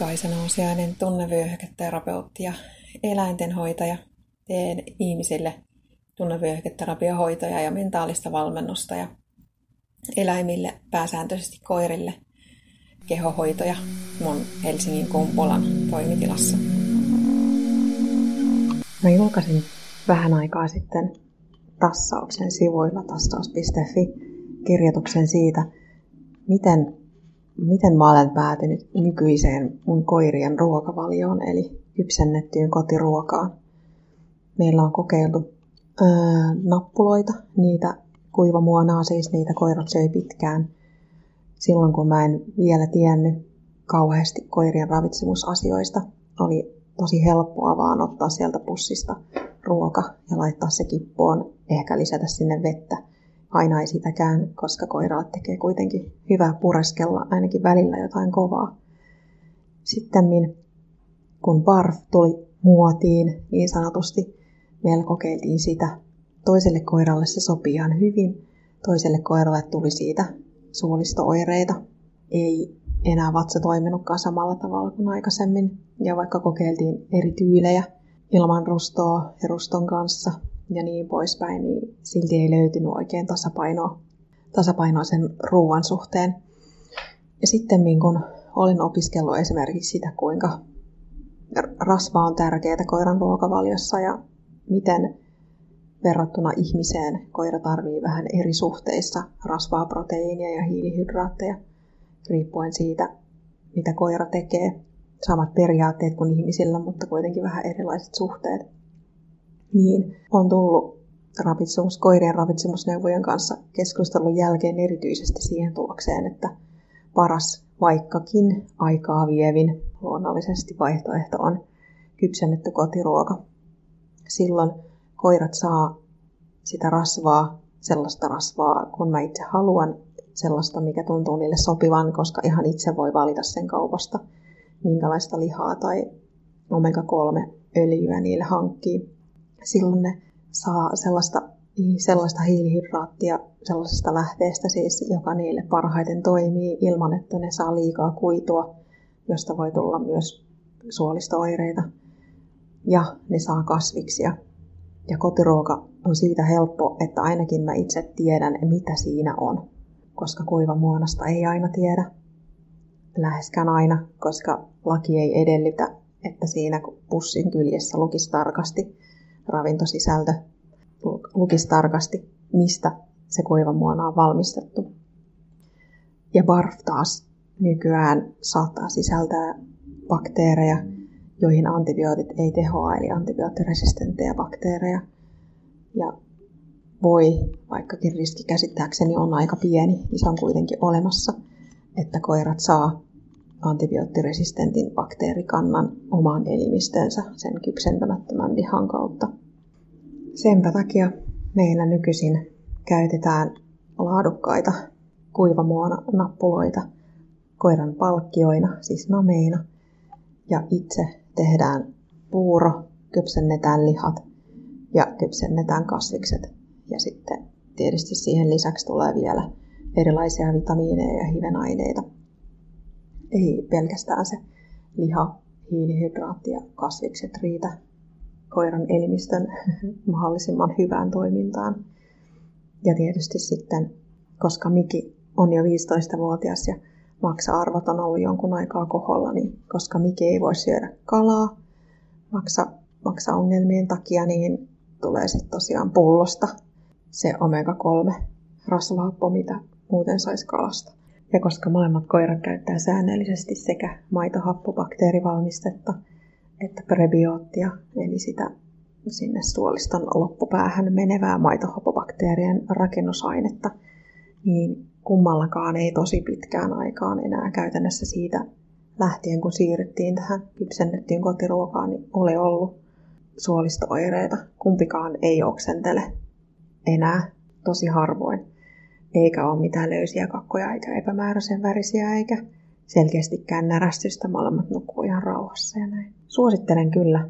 Kaisa Nousiainen, tunnevyöhyketerapeutti ja eläintenhoitaja. Teen ihmisille tunnevyöhyketerapiohoitoja ja mentaalista valmennusta ja eläimille, pääsääntöisesti koirille, kehohoitoja mun Helsingin Kumpulan toimitilassa. Mä julkaisin vähän aikaa sitten tassauksen sivuilla tassaus.fi kirjoituksen siitä, miten miten mä olen päätynyt nykyiseen mun koirien ruokavalioon, eli kypsennettyyn kotiruokaan. Meillä on kokeiltu ää, nappuloita, niitä kuivamuonaa, siis niitä koirat söi pitkään. Silloin kun mä en vielä tiennyt kauheasti koirien ravitsemusasioista, oli tosi helppoa vaan ottaa sieltä pussista ruoka ja laittaa se kippoon, ehkä lisätä sinne vettä aina ei sitäkään, koska koiralle tekee kuitenkin hyvää pureskella ainakin välillä jotain kovaa. Sitten kun barf tuli muotiin niin sanotusti, meillä kokeiltiin sitä. Toiselle koiralle se sopii ihan hyvin, toiselle koiralle tuli siitä suolistooireita. Ei enää vatsa toiminutkaan samalla tavalla kuin aikaisemmin, ja vaikka kokeiltiin eri tyylejä ilman rustoa ja ruston kanssa, ja niin poispäin, niin silti ei löytynyt oikein tasapainoa, tasapainoa sen ruoan suhteen. Ja sitten kun olin opiskellut esimerkiksi sitä, kuinka rasva on tärkeää koiran ruokavaliossa ja miten verrattuna ihmiseen koira tarvii vähän eri suhteissa rasvaa, proteiinia ja hiilihydraatteja, riippuen siitä, mitä koira tekee. Samat periaatteet kuin ihmisillä, mutta kuitenkin vähän erilaiset suhteet niin on tullut ravitsemus, koirien ravitsemusneuvojen kanssa keskustelun jälkeen erityisesti siihen tulokseen, että paras, vaikkakin aikaa vievin luonnollisesti vaihtoehto on kypsennetty kotiruoka. Silloin koirat saa sitä rasvaa, sellaista rasvaa, kun mä itse haluan, sellaista, mikä tuntuu niille sopivan, koska ihan itse voi valita sen kaupasta, minkälaista lihaa tai omega-3 öljyä niille hankkii silloin ne saa sellaista, sellaista hiilihydraattia sellaisesta lähteestä siis, joka niille parhaiten toimii ilman, että ne saa liikaa kuitua, josta voi tulla myös suolistooireita. Ja ne saa kasviksia. Ja kotiruoka on siitä helppo, että ainakin mä itse tiedän, mitä siinä on. Koska kuivamuonasta ei aina tiedä. Läheskään aina, koska laki ei edellytä, että siinä pussin kyljessä lukisi tarkasti, ravintosisältö lukisi tarkasti, mistä se kuivamuona on valmistettu. Ja barf taas nykyään saattaa sisältää bakteereja, joihin antibiootit ei tehoa, eli antibioottiresistenttejä bakteereja. Ja voi, vaikkakin riski käsittääkseni on aika pieni, niin se on kuitenkin olemassa, että koirat saa antibioottiresistentin bakteerikannan omaan elimistönsä sen kypsentämättömän lihan kautta. Senpä takia meillä nykyisin käytetään laadukkaita kuivamuona nappuloita koiran palkkioina, siis nameina. Ja itse tehdään puuro, kypsennetään lihat ja kypsennetään kasvikset. Ja sitten tietysti siihen lisäksi tulee vielä erilaisia vitamiineja ja hivenaineita ei pelkästään se liha, hiilihydraatti ja kasvikset riitä koiran elimistön mahdollisimman hyvään toimintaan. Ja tietysti sitten, koska Miki on jo 15-vuotias ja maksa-arvot on ollut jonkun aikaa koholla, niin koska Miki ei voi syödä kalaa maksa, maksa ongelmien takia, niin tulee sitten tosiaan pullosta se omega-3 rasvahappo, mitä muuten saisi kalasta. Ja koska molemmat koirat käyttää säännöllisesti sekä maitohappobakteerivalmistetta että prebioottia, eli sitä sinne suoliston loppupäähän menevää maitohappobakteerien rakennusainetta, niin kummallakaan ei tosi pitkään aikaan enää käytännössä siitä lähtien, kun siirryttiin tähän kypsennettyyn kotiruokaan, niin ole ollut suolistooireita. Kumpikaan ei oksentele enää tosi harvoin eikä ole mitään löysiä kakkoja eikä epämääräisen värisiä eikä selkeästikään närästystä. Molemmat nukkuu ihan rauhassa ja näin. Suosittelen kyllä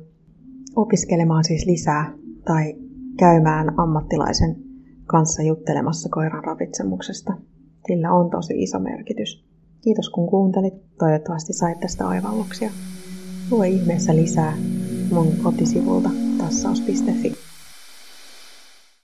opiskelemaan siis lisää tai käymään ammattilaisen kanssa juttelemassa koiran ravitsemuksesta. Sillä on tosi iso merkitys. Kiitos kun kuuntelit. Toivottavasti sait tästä aivalluksia. Lue ihmeessä lisää mun kotisivulta tassaus.fi.